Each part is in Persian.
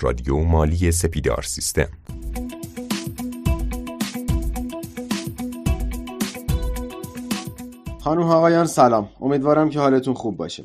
رادیو مالی سپیدار سیستم. خانم آقایان سلام. امیدوارم که حالتون خوب باشه.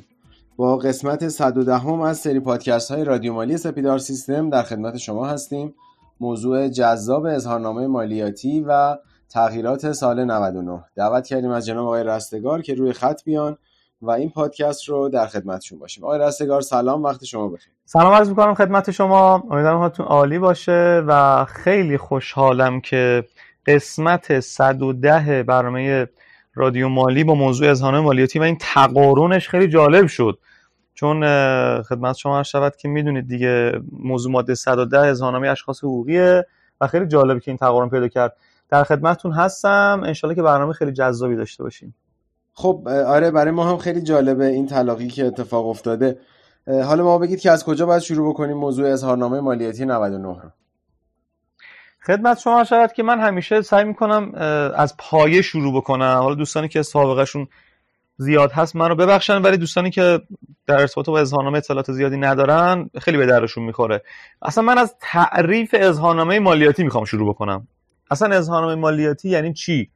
با قسمت 110 هم از سری پادکست های رادیو مالی سپیدار سیستم در خدمت شما هستیم. موضوع جذاب اظهارنامه مالیاتی و تغییرات سال 99 دعوت کردیم از جناب آقای رستگار که روی خط بیان. و این پادکست رو در خدمتشون باشیم. آقای رستگار سلام وقت شما بخیر. سلام عرض می‌کنم خدمت شما. امیدوارم حالتون عالی باشه و خیلی خوشحالم که قسمت 110 برنامه رادیو مالی با موضوع اظهارنامه مالیاتی و این تقارنش خیلی جالب شد. چون خدمت شما شود که می‌دونید دیگه موضوع ماده 110 اظهارنامه اشخاص حقوقیه و خیلی جالبه که این تقارن پیدا کرد. در خدمتتون هستم. انشالله که برنامه خیلی جذابی داشته باشیم. خب آره برای ما هم خیلی جالبه این تلاقی که اتفاق افتاده. حالا ما بگید که از کجا باید شروع بکنیم موضوع اظهارنامه مالیاتی 99 رو؟ خدمت شما شود که من همیشه سعی می‌کنم از پایه شروع بکنم. حالا دوستانی که سابقهشون زیاد هست من رو ببخشن ولی دوستانی که در ارتباط با اظهارنامه اطلاعات زیادی ندارن خیلی به درشون می‌خوره. اصلا من از تعریف اظهارنامه مالیاتی می‌خوام شروع بکنم. اصلا اظهارنامه مالیاتی یعنی چی؟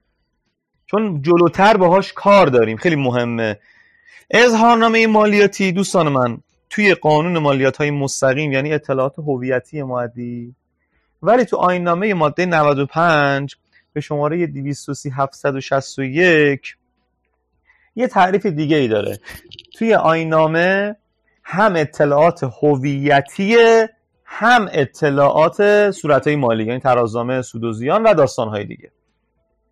چون جلوتر باهاش کار داریم. خیلی مهمه. اظهارنامه مالیاتی دوستان من توی قانون مالیات های مستقیم یعنی اطلاعات هویتی مادی ولی تو آیین نامه ماده 95 به شماره 230761 یه تعریف دیگه ای داره. توی آیین نامه هم اطلاعات هویتی هم اطلاعات صورت های مالی یعنی ترازنامه سود و زیان و داستان های دیگه.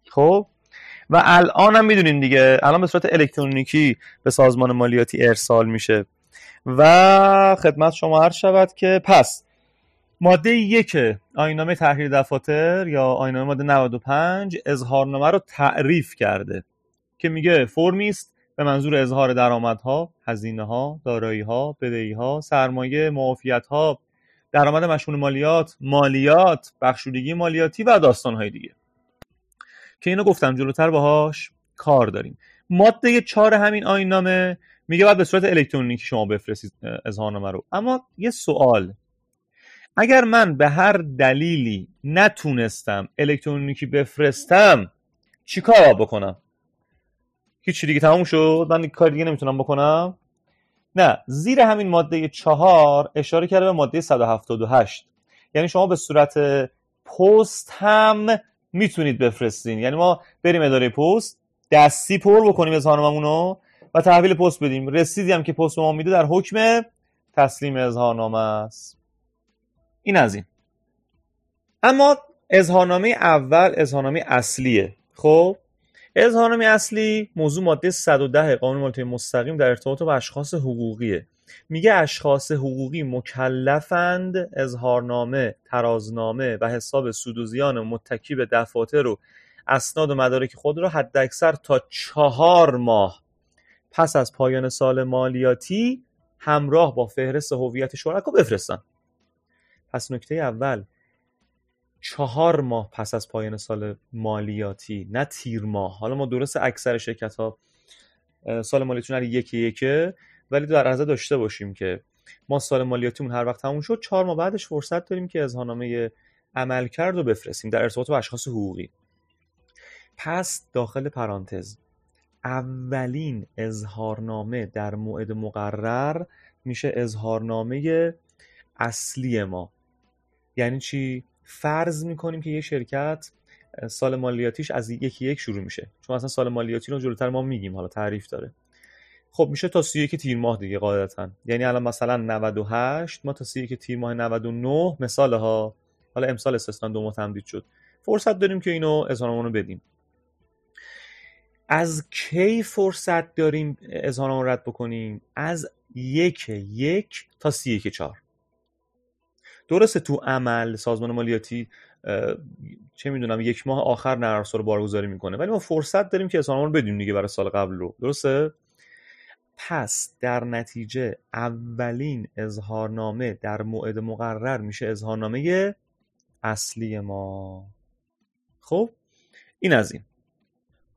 خب؟ و الان هم می‌دونین دیگه الان به صورت الکترونیکی به سازمان مالیاتی ارسال میشه. و خدمت شما هر شود که پس ماده یک آینامه تحریر دفاتر یا آینامه ماده 95 اظهارنامه رو تعریف کرده که میگه فرمی است به منظور اظهار درآمدها، هزینه ها، دارایی ها، بدهی ها، سرمایه، معافیت ها، درآمد مشمول مالیات، مالیات، بخشودگی مالیاتی و داستان های دیگه. که اینو گفتم جلوتر باهاش کار داریم. ماده چهار همین آیین نامه میگه باید به صورت الکترونیکی شما بفرستید اظهارنامه رو. اما یه سوال. اگر من به هر دلیلی نتونستم الکترونیکی بفرستم چیکار بکنم؟ هیچی دیگه تموم شد؟ من کار دیگه نمی‌تونم بکنم؟ نه. زیر همین ماده چهار اشاره کرده به ماده 178 یعنی شما به صورت پست هم می‌تونید بفرستین. یعنی ما بریم اداره پست دستی پر بکنیم اظهارناممون رو و تحویل پست بدیم. رسیدی هم که پست ما میده در حکم تسلیم اظهارنامه است. این از این. اما اظهارنامه اول اظهارنامه اصلیه. خب؟ اظهارنامه اصلی موضوع ماده 110 قانون مالیات مستقیم در ارتباط با اشخاص حقوقیه. میگه اشخاص حقوقی مکلفند اظهارنامه، ترازنامه و حساب سود و زیان متکی به دفاتر و اسناد و مدارک خود را حداکثر تا چهار ماه پس از پایان سال مالیاتی همراه با فهرست هویت شرکا بفرستن. پس نکته اول چهار ماه پس از پایان سال مالیاتی نه تیر ماه. حالا ما درست اکثر شرکت ها سال مالیاتیون یکی یکه. ولی در نظر داشته باشیم که ما سال مالیاتیمون هر وقت تموم شد چهار ماه بعدش فرصت داریم که اظهارنامه عمل کرد رو بفرستیم در ارتباط با اشخاص حقوقی. پس داخل پرانتز اولین اظهارنامه در موعد مقرر میشه اظهارنامه اصلی ما. یعنی چی؟ فرض می‌کنیم که یه شرکت سال مالیاتیش از یکی یک شروع میشه. چون اصلا سال مالیاتی رو جلوتر ما میگیم حالا تعریف داره. خب میشه تا 31 تیر ماه دیگه قاعدتا. یعنی الان مثلا 98 ما تا 31 تیر ماه 99 مثال ها حالا امسال استثنا دو ماه تمدید شد. فرصت داریم که اینو اظهارنامه رو بدیم. از کی فرصت داریم اظهارنامه رد بکنیم؟ از یک یک تا سی یک چهار. درسته تو عمل سازمان مالیاتی چه می‌دونم یک ماه آخر نرم رو بارگذاری می‌کنه. ولی ما فرصت داریم که اظهارنامه رو بدیم دیگه برای سال قبل رو. درسته؟ پس در نتیجه اولین اظهارنامه در موعد مقرر میشه اظهارنامه اصلی ما. خب این از این.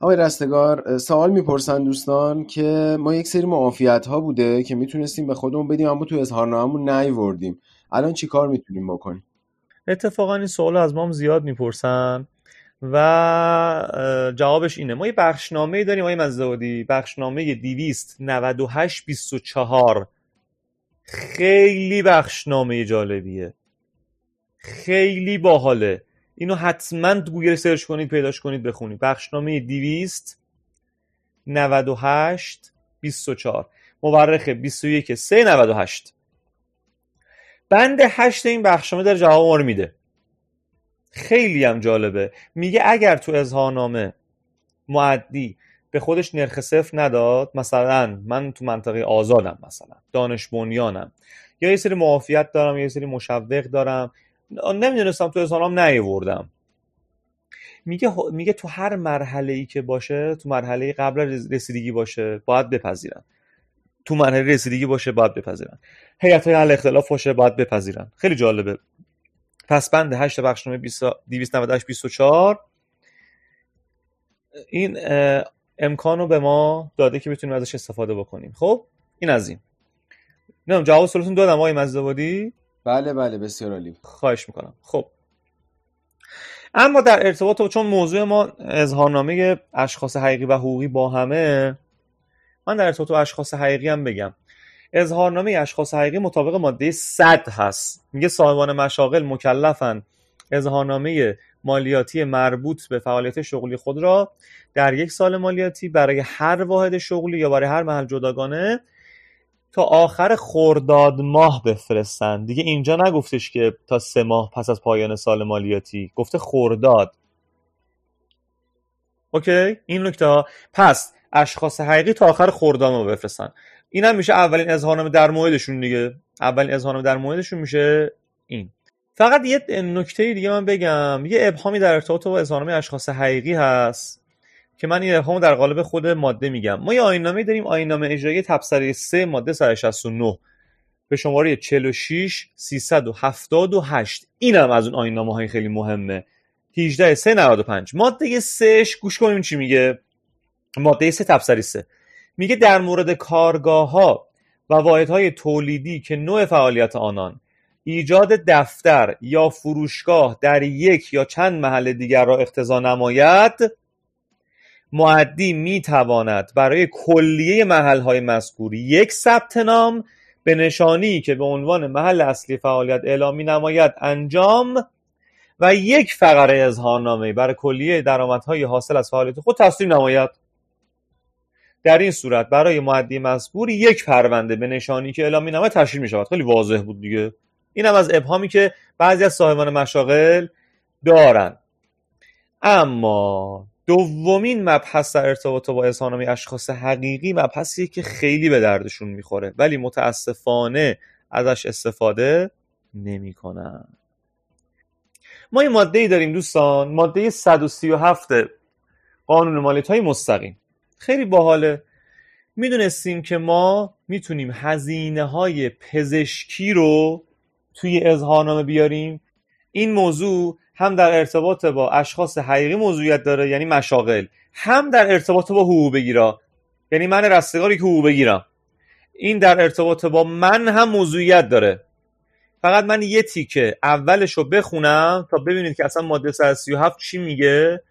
آقای رستگار سوال می‌پرسن دوستان که ما یک سری معافیت ها بوده که می‌تونستیم به خودمون بدیم اما تو اظهارنامه‌مون نیوردیم. الان چی کار می‌تونیم بکنیم؟ اتفاقا این سوال از ما هم زیاد می‌پرسن. و جوابش اینه. ما یه بخشنامه داریم آقای مزدودی بخشنامه 298 24 خیلی بخشنامه جالبیه. خیلی باحاله. اینو حتما گوگل سرچ کنید پیداش کنید بخونید. بخشنامه 200 98 24 مورخ 21 3 98 بند 8 این بخشنامه در جواب ما رو میده. خیلی هم جالبه. میگه اگر تو اظهارنامه معدی به خودش نرخ صفر نداد مثلا من تو منطقه آزادم مثلا دانش بنیانم یا یه سری معافیت دارم یه سری مشوق دارم نمی‌دونستم تو اظهارنامه نیوردم میگه میگه تو هر مرحله ای که باشه تو مرحله قبل رسیدگی باشه باید بپذیرن. تو مرحله رسیدگی باشه باید بپذیرن. هیئت های حل اختلاف باشه باید بپذیرن. خیلی جالبه. پس بند 8 بخشنامه 298 24 این امکان رو به ما داده که بتونیم ازش استفاده بکنیم. خب؟ این از این. نمی‌دونم جواب سوالتون دادم آقای مزدوادی بله بله بسیار عالی. خواهش می‌کنم. خب. اما در ارتباط چون موضوع ما اظهارنامه اشخاص حقیقی و حقوقی با همه من در ارتباط اشخاص حقیقی هم بگم. اظهارنامه اشخاص حقیقی مطابق ماده 100 هست. میگه صاحبان مشاغل مکلفن. اظهارنامه مالیاتی مربوط به فعالیت شغلی خود را در یک سال مالیاتی برای هر واحد شغلی یا برای هر محل جداگانه تا آخر خورداد ماه بفرستن. دیگه اینجا نگفتش که تا سه ماه پس از پایان سال مالیاتی. گفته خورداد اوکی؟ این نکته پس اشخاص حقیقی تا آخر خورداد ماه بفرستن. این هم میشه اولین اظهارنامه در موردشون دیگه. اولین اظهارنامه در موردشون میشه این. فقط یه نکته دیگه من بگم. یه ابهامی در ارتباط با اظهارنامه اشخاص حقیقی هست که من این ابهام در قالب خود ماده میگم. ما یه آینامه داریم. آینامه اجرایی تبصره 3 ماده 169 به شماره 46 378 اینم از اون آینامه های خیلی مهمه. 18 3 95 ماده 3 گوش کنیم چی میگه. ماده 3 تبصره 3 میگه در مورد کارگاه ها و واحد های تولیدی که نوع فعالیت آنان ایجاد دفتر یا فروشگاه در یک یا چند محل دیگر را اقتضا نماید معدی می تواند برای کلیه محل های مذکور یک ثبت نام به نشانی که به عنوان محل اصلی فعالیت اعلام می نماید انجام و یک فقره اظهارنامه برای کلیه درآمدهای حاصل از فعالیت خود تصدیم نماید. در این صورت برای معدی مذکور یک پرونده به نشانی که اعلام نماید تشکیل می شود خیلی واضح بود دیگه. این هم از ابهامی که بعضی از صاحبان مشاغل دارن. اما دومین مبحث در ارتباط با اظهارنامه اشخاص حقیقی مبحثیه که خیلی به دردشون می‌خوره ولی متاسفانه ازش استفاده نمی‌کنن. ما یه ماده ای داریم دوستان ماده 137 قانون مالیات های مستقیم. خیلی باحاله. می‌دونستیم که ما می‌تونیم هزینه های پزشکی رو توی اظهارنامه بیاریم. این موضوع هم در ارتباط با اشخاص حقیقی موضوعیت داره یعنی مشاغل. هم در ارتباط با حقوق بگیرا. یعنی من رستگاری که حقوق بگیرم. این در ارتباط با من هم موضوعیت داره. فقط من یه تیکه اولش رو بخونم تا ببینید که اصلا ماده 137 چی میگه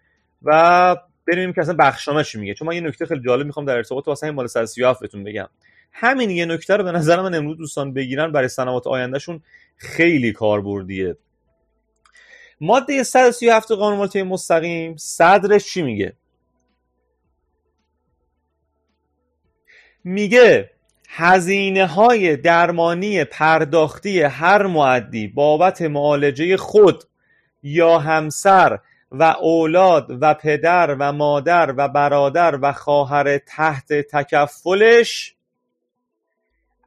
و ببینیم که اصلا بخشنامه میگه. چون من یه نکته خیلی جالب می‌خوام در ارتباط با اصلا ماده 137 بهتون بگم. همین یه نکته رو به نظر من امروز دوستان بگیرن برای سنوات آیندهشون خیلی کاربردیه. ماده 137 قانون مالیات مستقیم صدرش چی میگه؟ میگه هزینه های درمانی پرداختی هر معدی بابت معالجه خود یا همسر و اولاد و پدر و مادر و برادر و خواهر تحت تکفلش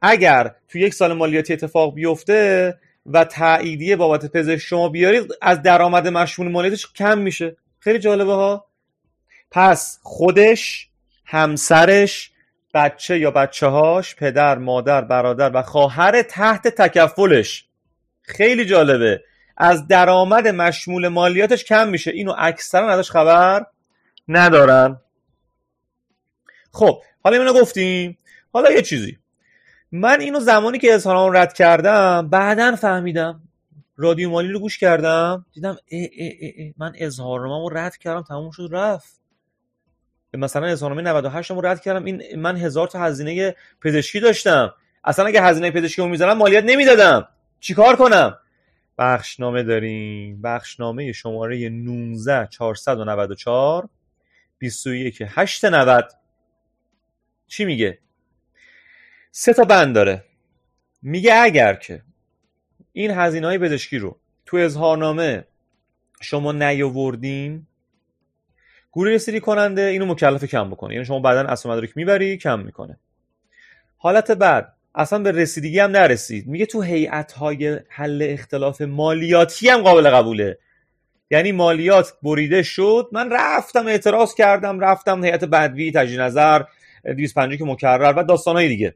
اگر تو یک سال مالیاتی اتفاق بیفته و تاییدیه بابت پزشک شما بیارید از درآمد مشمول مالیاتش کم میشه. خیلی جالبه ها. پس خودش همسرش بچه یا بچه هاش پدر مادر برادر و خواهر تحت تکفلش. خیلی جالبه. از درآمد مشمول مالیاتش کم میشه. اینو اکثرا ازش خبر ندارن. خب حالا اینو گفتیم. حالا یه چیزی. من اینو زمانی که اظهارنامه رد کردم بعدا فهمیدم. رادیو مالی رو گوش کردم. دیدم ای ای ای من اظهارنامه رو رد کردم تموم شد رفت. مثلا اظهارنامه 98 رو رد کردم. این من هزار تا هزینه پزشکی داشتم. اصلا اگه هزینه پزشکی رو می‌زنم مالیات نمی‌دادم. چیکار کنم؟ بخشنامه داریم. بخشنامه شماره 19 494 21 890 چی میگه؟ سه تا بند داره. میگه اگر که این هزینه های پزشکی رو تو اظهارنامه شما نیاوردین گروه رسیدی کننده اینو مکلف کم بکنه یعنی شما بعدا اصل مدارک می‌بری کم می‌کنه. حالت بعد اصلا به رسیدگی هم نرسید. میگه تو هیئت های حل اختلاف مالیاتی هم قابل قبوله. یعنی مالیات بریده شد من رفتم اعتراض کردم رفتم هیئت بدوی تجدید نظر 250 که مکرر و داستانهای دیگه.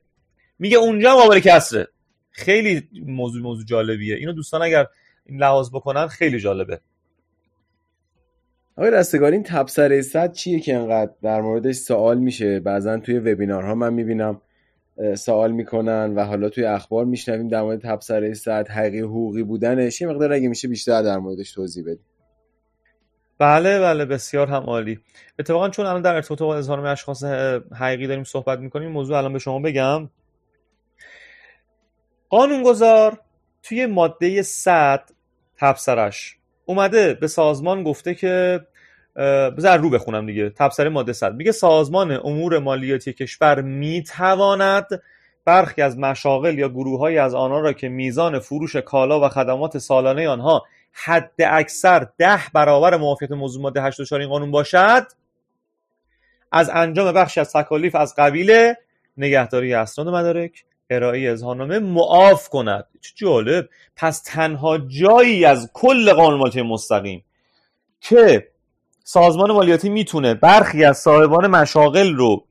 میگه اونجا قابل کسره. خیلی موضوع موضوع جالبیه. اینو دوستان اگر این لحاظ بکنن خیلی جالبه. آقای رستگار این تبصره صد چیه که انقدر در موردش سوال میشه؟ بعضا توی وبینارها من می‌بینم. سوال می‌کنن و حالا توی اخبار میشنویم در مورد تبصره صد حقیقی حقوقی بودنش. یه مقدار اگه میشه بیشتر در موردش توضیح بدیم. بله بله بسیار هم عالی. اتفاقا چون الان در ارتباط با اظهارنامه اشخاص حقیقی داریم صحبت می‌کنیم موضوع الان به شما بگم. قانونگذار توی ماده 100 تبصرش اومده به سازمان گفته که بذار رو بخونم دیگه. تبصره ماده 100 میگه سازمان امور مالیاتی کشور می‌تواند برخی از مشاغل یا گروه از آنها را که میزان فروش کالا و خدمات سالانه آنها حد اکثر ده برابر موافقت موضوع ماده 84 این قانون باشد از انجام بخشی از تکالیف از قبیل نگهداری اسناد مدارک ارائه اظهارنامه معاف کند. چه جالب. پس تنها جایی از کل قانون مستقیم که سازمان مالیاتی می‌تونه برخی از صاحبان مشاغل رو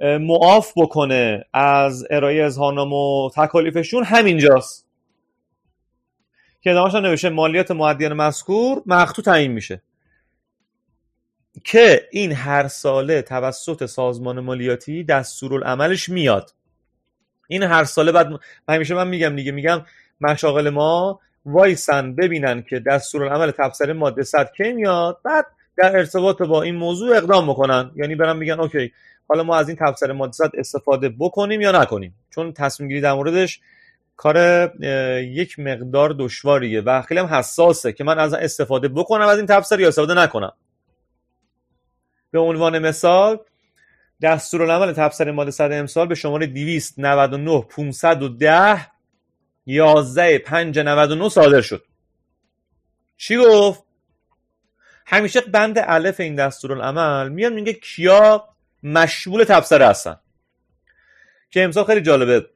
معاف بکنه از ارائه اظهارنامه و تکالیفشون همینجاست. که ادامهش نوشته مالیات معدیان مذکور مقطوع تعیین میشه. که این هر ساله توسط سازمان مالیاتی دستورالعملش میاد. این هر ساله بعد همیشه من میگم دیگه میگم مشاغل ما وایسن ببینن که دستورالعمل تبصره ماده 100 کی میاد بعد در ارتباط با این موضوع اقدام بکنن. یعنی برن میگن اوکی حالا ما از این تبصره ماده 100 استفاده بکنیم یا نکنیم؟ چون تصمیم گیری در موردش کار یک مقدار دشواریه و خیلی هم حساسه که من از استفاده بکنم از این تبصره یا استفاده نکنم. به عنوان مثال دستورالعمل تبصره ماده 100 امسال به شماره 299 510 11 5 99 صادر شد. چی گفت؟ همیشه بند الف این دستورالعمل میاد میگه کیا مشمول تبصره هستن. که امسال خیلی جالبه.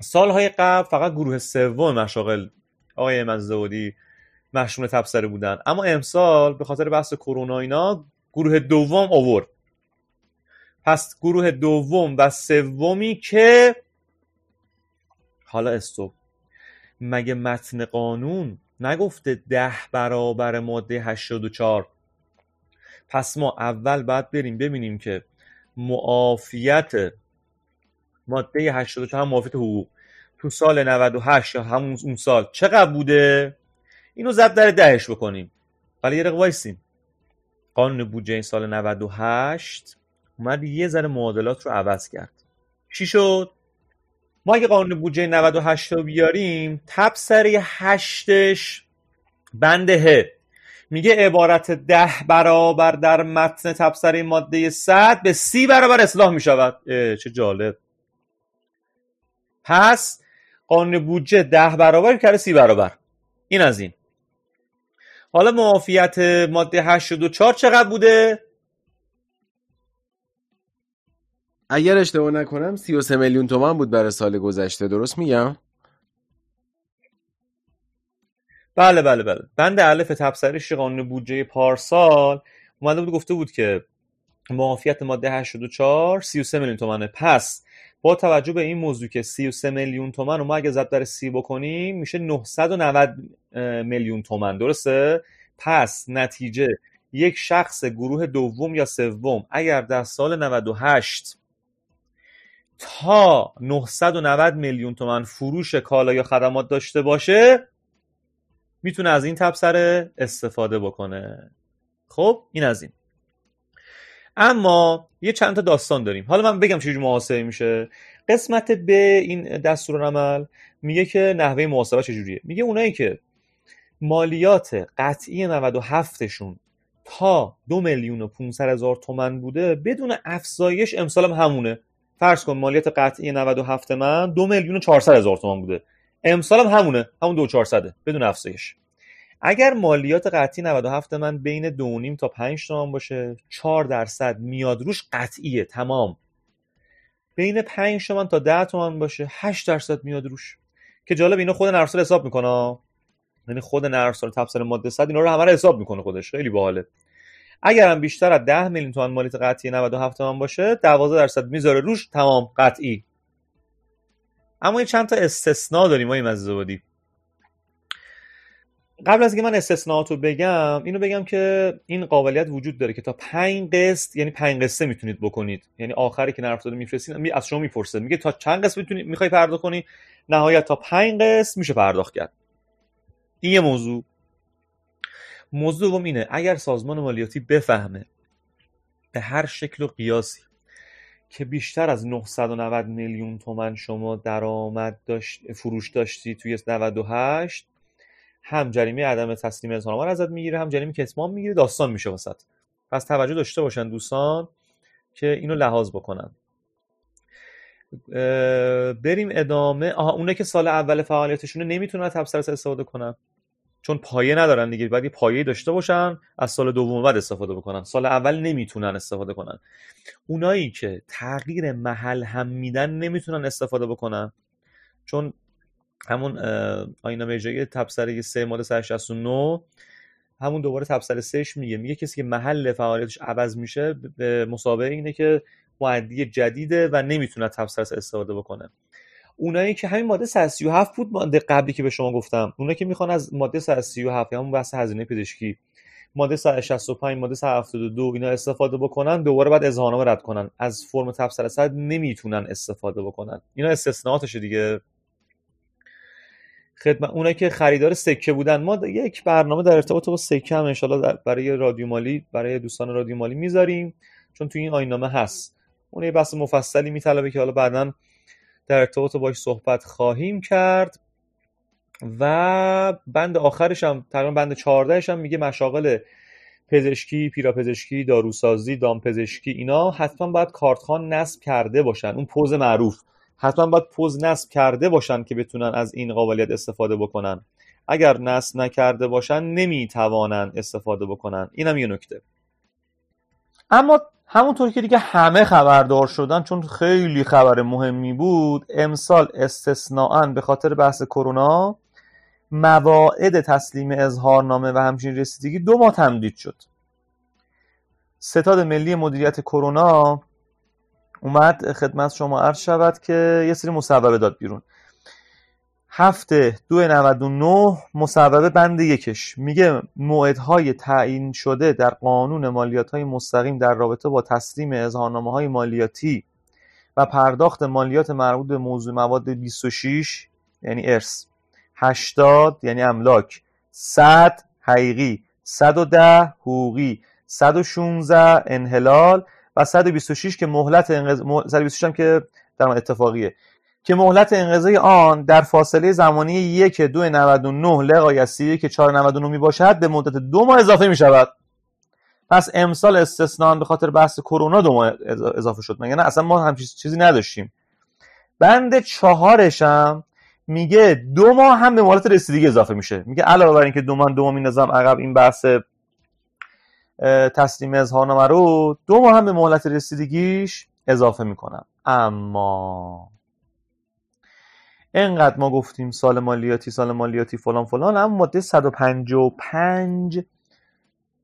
سالهای قبل فقط گروه سوم مشاغل آقای مزدودی مشمول تبصره بودن. اما امسال به خاطر بحث کرونا اینا گروه دوم آورد. پس گروه دوم و سومی که حالا استوب. مگه متن قانون نگفته ده برابر ماده 84 پس ما اول باید بریم ببینیم که معافیت ماده 84 هم معافیت حقوق. تو سال 98 یا همون اون سال چقدر بوده؟ اینو زد در دهش بکنیم. ولی یه وایسیم قانون بودجه این سال 98 اومد یه ذره معادلات رو عوض کرد. چی شد؟ ما اگه قانون بودجه 98 رو بیاریم تبصره هشتش بند میگه عبارت ده برابر در متن تبصره ماده 100 به سی برابر اصلاح می‌شود. چه جالب. پس قانون بودجه ده برابر کرده سی برابر. این از این. حالا معافیت ماده 84 چقدر بوده؟ اگر اشتباه نکنم 33 میلیون تومان بود برای سال گذشته درست میگم؟ بله بله بله. بند الف تبصره قانون بودجه پارسال اومده بود گفته بود که معافیت ماده 84 33 میلیون تومنه. پس با توجه به این موضوع که 33 میلیون تومن رو ما اگه ضرب در سی بکنیم میشه 990 میلیون تومن. درسته؟ پس نتیجه یک شخص گروه دوم یا سوم اگر در سال 98 تا 990 میلیون تومن فروش کالا یا خدمات داشته باشه می‌تونه از این تبصره استفاده بکنه. خب این از این. اما یه چند تا داستان داریم. حالا من بگم چجوری محاسبه میشه. قسمت ب این دستورالعمل میگه که نحوه محاسبه چجوریه. میگه اونایی که مالیات قطعی 97شون تا دو میلیون و 500 هزار تومن بوده بدون افزایش امسال هم همونه. فرض کن مالیات قطعی 97 من دو میلیون و 400 هزار تومان بوده. امسال هم همونه همون دو 400 بدون افزایش. اگر مالیات قطعی 97 من بین 2.5 تا 5 تومان باشه 4 درصد میاد روش قطعیه تمام. بین 5 تومن تا 10 تومن باشه 8 درصد میاد روش. که جالب اینا خود نرسال حساب می‌کنه یعنی خود نرسال تفسیر ماده 100 اینا رو همه رو حساب می‌کنه خودش. خیلی باحاله. اگر هم بیشتر از 10 میلیون تومان مالیات قطعی 97 تومن باشه 12 درصد می‌ذاره روش تمام قطعی. اما یه چند تا استثناء داریم ما این مززوادی قبل از اینکه من استثناءات رو بگم اینو بگم که این قابلیت وجود داره که تا پنج قسط یعنی پنج قسطه می‌تونید بکنید. یعنی آخری که نرم میفرستید از شما می‌پرسه میگه تا چند قسط می‌تونید می‌خوای پرداخت کنی؟ نهایت تا پنج قسط میشه پرداخت کرد. این یه موضوع. موضوع دوم اینه اگر سازمان مالیاتی بفهمه به هر شکل و قیاسی که بیشتر از 990 میلیون تومن شما درآمد داشت فروش داشتی توی 98 هم جریمه عدم تسلیم اظهارنامه ازت می‌گیره هم جریمه کتمان می‌گیره داستان میشه واسط پس توجه داشته باشن دوستان که اینو لحاظ بکنن. بریم ادامه. آها اونه که سال اول فعالیتشونه نمی‌تونن تبصره استفاده کنن. چون پایه ندارن دیگه باید پایه داشته باشن از سال دوم بعد استفاده بکنن. سال اول نمی‌تونن استفاده کنن. اونایی که تغییر محل هم میدن نمی‌تونن استفاده بکنن. چون همون آینامه اجرایی تبصره 3 ماده 169 همون دوباره تبصره 3 میگه. میگه کسی که محل فعالیتش عوض میشه به مسابقه اینه که معدی جدیده و نمی‌تونه تبصره استفاده بکنه. اونایی که همین ماده 137 بود ماده قبلی که به شما گفتم. اونایی که می‌خوان از ماده 137 همون بحث هزینه پزشکی ماده 165 ماده 172 اینا استفاده بکنن دوباره بعد اظهارنامه رد کنن. از فرم تبصره 100 نمی‌تونن استفاده بکنن. اینا استثناءاتشه دیگه. خدمت اونایی که خریدار سکه بودن ما یک برنامه در ارتباط با سکه هم انشالله برای رادیو مالی برای دوستان رادیو مالی می‌ذاریم چون توی این آینامه هست. اون یه بحث مفصلی میطلبه که حالا بعدا در ارتباط باش صحبت خواهیم کرد و بند آخرش هم تقریبا بند 14 هم میگه مشاغل پزشکی، پیراپزشکی، داروسازی، دامپزشکی اینا حتما باید کارتخان نصب کرده باشن. اون پوز معروف. حتما باید پوز نصب کرده باشن که بتونن از این قابلیت استفاده بکنن. اگر نصب نکرده باشن نمی‌توانن استفاده بکنن. اینم یه نکته. اما همونطور که دیگه همه خبردار شدن چون خیلی خبر مهمی بود امسال استثناا به خاطر بحث کرونا مواعد تسلیم اظهارنامه و همچنین رسیدگی دو ماه تمدید شد. ستاد ملی مدیریت کرونا اومد خدمت شما عرض شود که یه سری مصوبه داد بیرون. هفته دو 99 مصوبه بند یکش. میگه موعدهای تعیین شده در قانون مالیات های مستقیم در رابطه با تسلیم اظهارنامه های مالیاتی و پرداخت مالیات مربوط به موضوع مواد 26 یعنی ارث 80 یعنی املاک 100 حقیقی 110 حقوقی 116 انحلال و 126 که مهلت انقض... 126 هم که در اتفاقیه. که مهلت انقضای آن در فاصله زمانی 1 2 99 لغای 31 4 99 می باشد به مدت دو ماه اضافه می شود. پس امسال استثنا به خاطر بحث کرونا دو ماه اضافه شد. مگه نه؟ اصلا ما هم چیزی نداشتیم. بند چهارش هم میگه دو ماه هم به مهلت رسیدگی اضافه میشه. میگه علاوه بر اینکه دو ماه دو ماه نظام عقب این بحث تسلیم اظهارنامه رو دو ماه هم به مهلت رسیدگیش اضافه می‌کنم. اما انقدر ما گفتیم سال مالیاتی سال مالیاتی فلان فلان اما ماده 155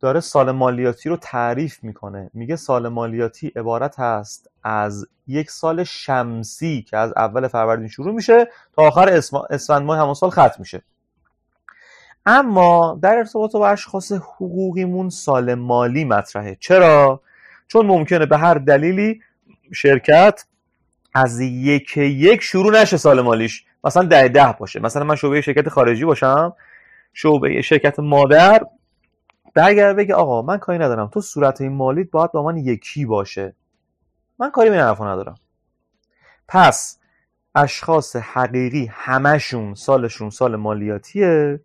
داره سال مالیاتی رو تعریف می‌کنه. میگه سال مالیاتی عبارت هست از یک سال شمسی که از اول فروردین شروع میشه تا آخر اسفند ماه همون سال ختم میشه. اما در ارتباط با اشخاص حقوقیمون سال مالی مطرحه. چرا؟ چون ممکنه به هر دلیلی شرکت از یک یک شروع نشه سال مالیش. مثلا ده ده باشه. مثلا من شعبه شرکت خارجی باشم. شعبه شرکت مادر. برگرد بگه آقا من کاری ندارم. تو صورت مالیت باید با من یکی باشه. من کاری به این ندارم. پس اشخاص حقیقی همشون سالشون سال مالیاتیه.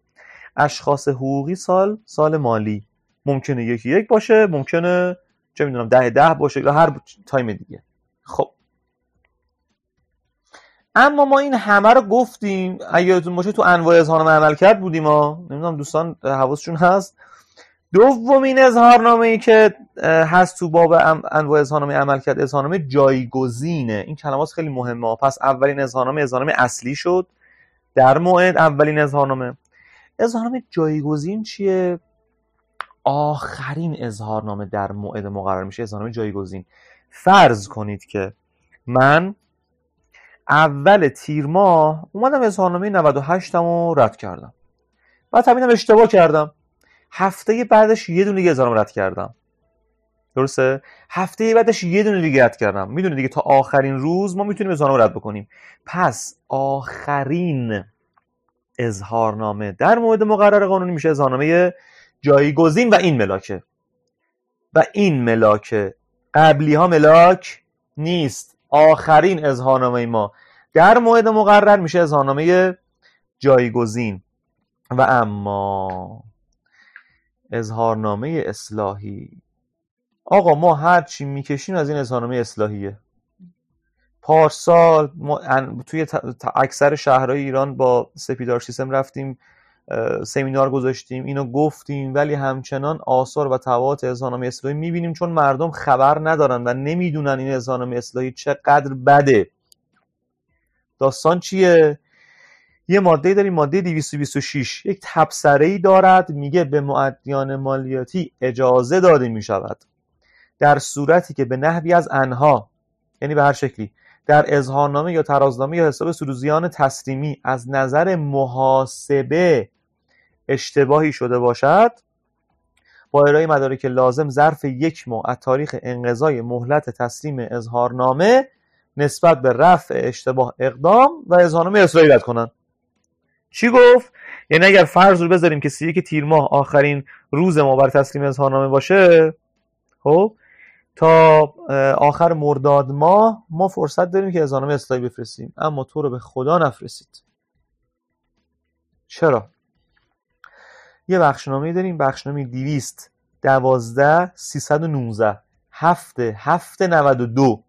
اشخاص حقوقی سال سال مالی. ممکنه یکی یک باشه ممکنه چه می‌دونم ده ده باشه یا هر تایم دیگه. خب. اما ما این همه رو گفتیم. اگه یادتون باشه تو انواع اظهارنامه عمل کرد بودیم ما نمی‌دونم دوستان حواسشون هست. دومین اظهارنامه ای که هست تو باب انواع اظهارنامه عمل کرد اظهارنامه جایگزینه. این کلمات خیلی مهمه پس اولین اظهارنامه اظهارنامه اصلی شد. در موعد اولین اظهارنامه اظهارنامه جایگزین چیه؟ آخرین اظهارنامه در موعد مقرر میشه. اظهارنامه جایگزین. فرض کنید که من اول تیر ماه اومدم اظهارنامه 98 رو رد کردم. بعد همینم اشتباه کردم. هفته بعدش یه دونه دیگه رد کردم. درسته؟ هفته بعدش یه دونه دیگه رد کردم. می‌دونی دیگه تا آخرین روز ما می‌تونیم اظهارنامه رد بکنیم. پس آخرین اظهارنامه در مورد مقرر قانونی میشه اظهارنامه جایگزین و این ملاکه. و این ملاکه قبلی ها ملاک نیست. آخرین اظهارنامه ما. در مورد مقرر میشه اظهارنامه جایگزین. و اما اظهارنامه اصلاحی. آقا ما هر چی می‌کشیم از این اظهارنامه اصلاحیه. پارسال ما توی اکثر شهرهای ایران با سپیدار سیستم رفتیم. سمینار گذاشتیم اینو گفتیم ولی همچنان آثار و تبعات اظهارنامه اصلاحی می‌بینیم چون مردم خبر ندارن و نمی‌دونن این اظهارنامه اصلاحی چقدر بده. داستان چیه؟ یه ماده داریم ماده 226 یک تبصره ای دارد میگه به معدیان مالیاتی اجازه داده می‌شود. در صورتی که به نحوی از انها یعنی به هر شکلی در اظهارنامه یا ترازنامه یا حساب سروزیان تسلیمی از نظر محاسبه اشتباهی شده باشد با ارائه مدارک لازم ظرف یک ماه از تاریخ انقضای مهلت تسلیم اظهارنامه نسبت به رفع اشتباه اقدام و اظهارنامه اصلاحی رد کنند. چی گفت؟ یعنی اگر فرض رو بذاریم که سی یک تیر ماه آخرین روز ما بر تسلیم اظهارنامه باشه خب تا آخر مرداد ماه ما فرصت داریم که اظهارنامه اصلاحی بفرستیم. اما تو رو به خدا نفرستید. چرا؟ یه بخشنامه داریم. بخشنامه 200 12 319 هفته هفته 92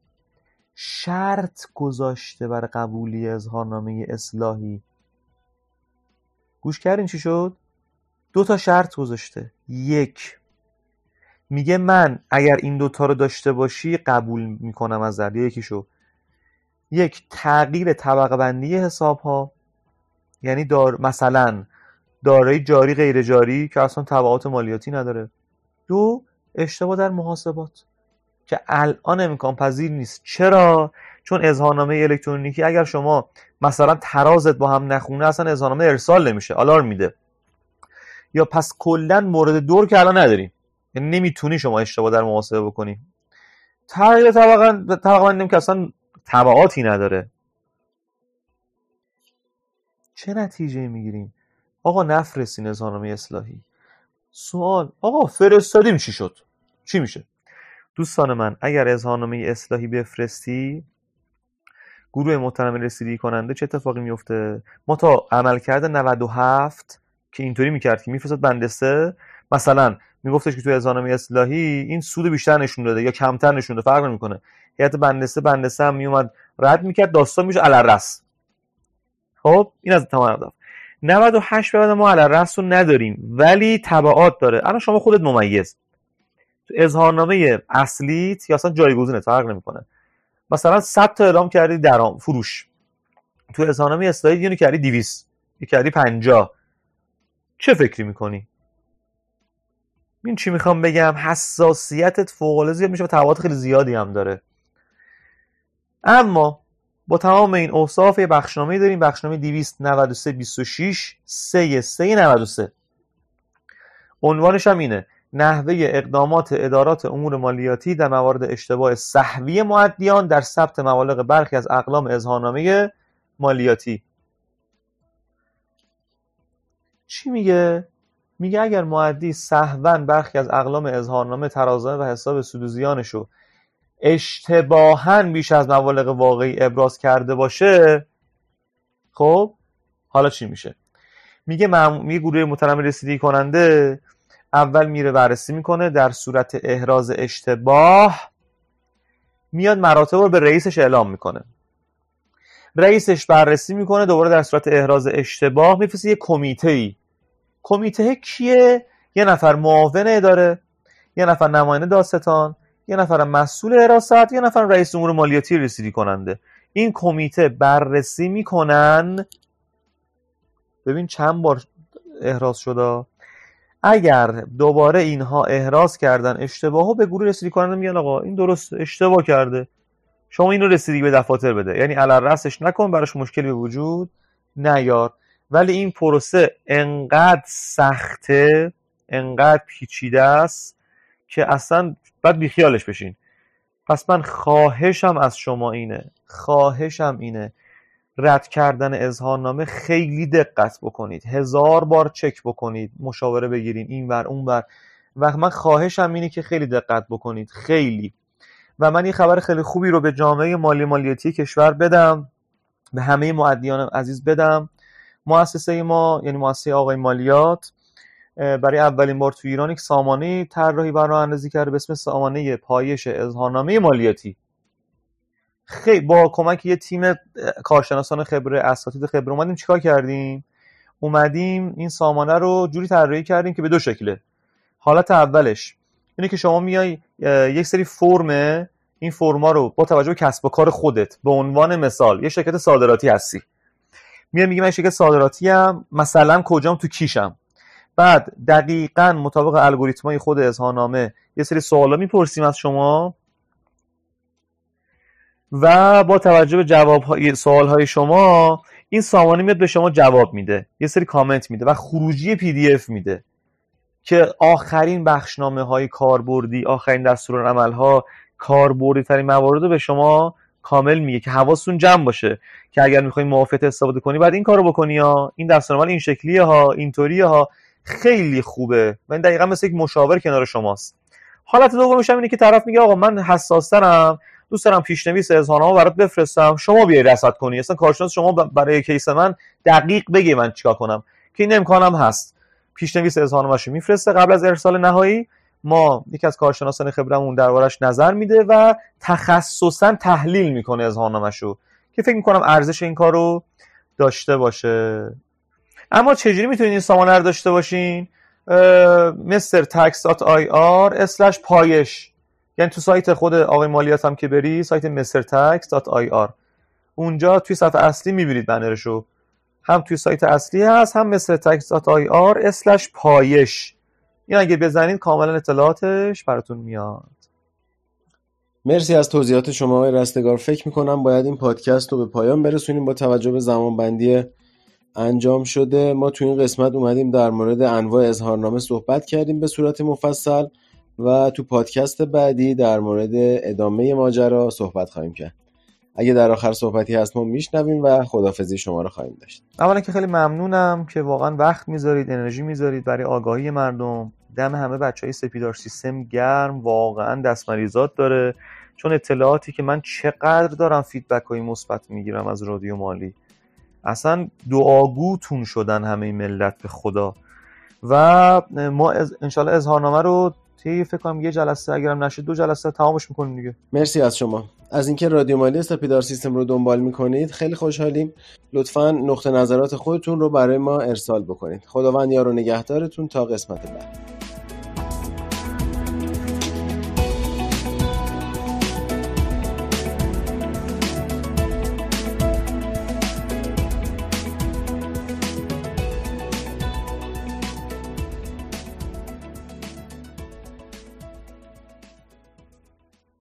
شرط گذاشته بر قبولی اظهارنامه اصلاحی. گوش کردین چی شد؟ دو تا شرط گذاشته. یک میگه من اگر این دوتا رو داشته باشی قبول می‌کنم از در. یکیشو. یک تغییر طبقه بندی حساب ها یعنی دار مثلا دارایی جاری غیر جاری که اصلا تبعات مالیاتی نداره. دو اشتباه در محاسبات. که الان امکان پذیر نیست. چرا؟ چون اظهارنامه الکترونیکی اگر شما مثلا ترازت با هم نخونه اصلا اظهارنامه ارسال نمیشه. آلارم میده. یا پس کلا مورد دور که الان نداریم. یعنی نمی‌تونی شما اشتباه در محاسبه بکنی. تغییر طبقه طبقه که اصلا تبعاتی نداره. چه نتیجه می‌گیریم؟ آقا نفرستین اظهارنامه اصلاحی. سوال آقا فرستادیم چی شد؟ چی میشه؟ دوستان من اگر اظهارنامه اصلاحی بفرستی گروه محترم رسیدگی کننده چه اتفاقی میفته ما تا عملکرد 97 که اینطوری می‌کرد که میفرستاد بندسته مثلا میگفتش که توی اظهارنامه اصلاحی این سود بیشتر نشون داده یا کمتر نشون داده فرق نمی‌کنه. هیئت بندسته بندسته هم میومد رد می‌کرد داستان میشه علرس خب این از تمام اهداف. 98 بعد ما علرس رو نداریم ولی تبعات داره. الان شما خودت ممیز. تو اظهارنامه اصلیت یا اصلا جایگزینه فرق نمی‌کنه. مثلا 100 تا اعلام کردی درام فروش. تو اظهارنامه اصلاحی یعنی کردی 200 یه کردی 50 چه فکری می‌کنی؟ این چی می‌خوام بگم؟ حساسیتت فوق زیاد میشه و تبعات خیلی زیادی هم داره. اما با تمام این اوصاف یه بخشنامه داریم بخشنامه 293 26 3 3 93 عنوانش هم اینه نحوه اقدامات ادارات امور مالیاتی در موارد اشتباه صحوی معدیان در ثبت مبالغ برخی از اقلام اظهارنامه مالیاتی. چی میگه؟ میگه اگر معدی سهوا برخی از اقلام اظهارنامه ترازنامه و حساب سود زیانشو اشتباها بیش از مبالغ واقعی ابراز کرده باشه خب حالا چی میشه؟ میگه میگه گروه محترم رسیدگی کننده اول میره بررسی می‌کنه در صورت احراز اشتباه میاد مراتب رو به رئیسش اعلام می‌کنه. رئیسش بررسی می‌کنه دوباره در صورت احراز اشتباه میفرسته یه کمیته ای کمیته کیه؟ یه نفر معاون اداره یه نفر نماینده داستان یه نفر مسئول حراست یه نفر رئیس امور مالیاتی رسیدگی کننده. این کمیته بررسی می‌کنن. ببین چند بار احراز شده. اگر دوباره اینها احراز کردن اشتباهو به گروه رسیدگی کننده میگن آقا این درست اشتباه کرده. شما اینو رسیدگی به دفاتر بده. یعنی علل نکن براش مشکلی به وجود نیار. ولی این پروسه انقدر سخته انقدر پیچیده است که اصلا باید بیخیالش بشین. پس من خواهشم از شما اینه خواهشم اینه رد کردن اظهارنامه خیلی دقت بکنید. هزار بار چک بکنید مشاوره بگیرین این ور اون ور. و من خواهشم اینه که خیلی دقت بکنید خیلی. و من این خبر خیلی خوبی رو به جامعه مالی مالیاتی کشور بدم به همه معدیان عزیز بدم. مؤسسه ما یعنی مؤسسه آقای مالیات برای اولین بار تو ایران یک سامانه طراحی برنامه اندازی کرده به اسم سامانه پایش اظهارنامه مالیاتی. خیلی با کمک یه تیم کارشناسان خبره اساتید خبره اومدیم. چیکار کردیم؟ اومدیم این سامانه رو جوری طراحی کردیم که به دو شکله. حالت اولش اینه که شما میای یک سری فرم این فرما رو با توجه به کسب و کار خودت به عنوان مثال یه شرکت صادراتی هستی. میام میگه من شرکت صادراتی هم مثلا کجام تو کیشم. بعد دقیقا مطابق الگوریتمای خود اظهارنامه یه سری سوالا می‌پرسیم از شما و با توجه به جواب های سوال های شما این سامانه میاد به شما جواب میده یه سری کامنت میده و خروجی پی دی اف میده که آخرین بخشنامه های کاربردی آخرین دستور عمل ها کاربردی ترین موارد رو به شما کامل میگه که حواستون جمع باشه که اگر می‌خواین موافقت استفاده کنی بعد این کارو بکنی ها. این دستورالعمل این شکلیه ها اینطوریه ها. خیلی خوبه. و این دقیقا مثل یک مشاور کنار شماست. حالت دومش اینه که طرف میگه آقا من حساسترم دوست دارم پیشنویس اظهارنامه برات بفرستم. شما بیای رصد کنی. اصلا کارشناس شما برای کیس من دقیق بگی من چیکار کنم. که این امکانم هست. پیشنویس اظهارنامه‌شو میفرسته قبل از ارسال نهایی. ما یکی از کارشناسان خبره‌مون دربارش نظر میده و تخصصا تحلیل می‌کنه اظهارنامه‌شو که فکر می‌کنم ارزش این کارو داشته باشه. اما چجوری می‌تونید این سامانه رو داشته باشین؟ Mister Tax IR پایش. یعنی تو سایت خود آقای مالیات هم که بری سایت Mister Tax IR اونجا توی صفحه اصلی می‌بینید بنرشو. هم توی سایت اصلی هست هم مستر تکس آی آر اسلش پایش. این اگه بزنید کاملا اطلاعاتش براتون میاد. مرسی از توضیحات شما آقای رستگار. فکر می‌کنم باید این پادکست رو به پایان برسونیم با توجه به زمانبندی انجام شده. ما تو این قسمت اومدیم در مورد انواع اظهارنامه صحبت کردیم به صورت مفصل و تو پادکست بعدی در مورد ادامه ماجرا صحبت خواهیم کرد. اگه در آخر صحبتی هست ما میشنویم و خدافزی شما رو خواهیم داشت. اولا که خیلی ممنونم که واقعا وقت می‌ذارید انرژی می‌ذارید برای آگاهی مردم. دم همه بچه های سپیدار سیستم گرم واقعا دستمریزات داره. چون اطلاعاتی که من چقدر دارم فیدبک های مثبت می‌گیرم از رادیو مالی. اصلا دعاگوتون شدن همه ملت به خدا. و ما از انشالله اظهارنامه رو طی فکر کنم یه جلسه اگرم نشه دو جلسه تمامش می‌کنیم دیگه. مرسی از شما. از اینکه رادیو مالی سپیدار سیستم رو دنبال می‌کنید خیلی خوشحالیم. لطفا نقطه نظرات خودتون رو برای ما ارسال بکنید. خداوند یار و نگهدارتون تا قسمت بعد.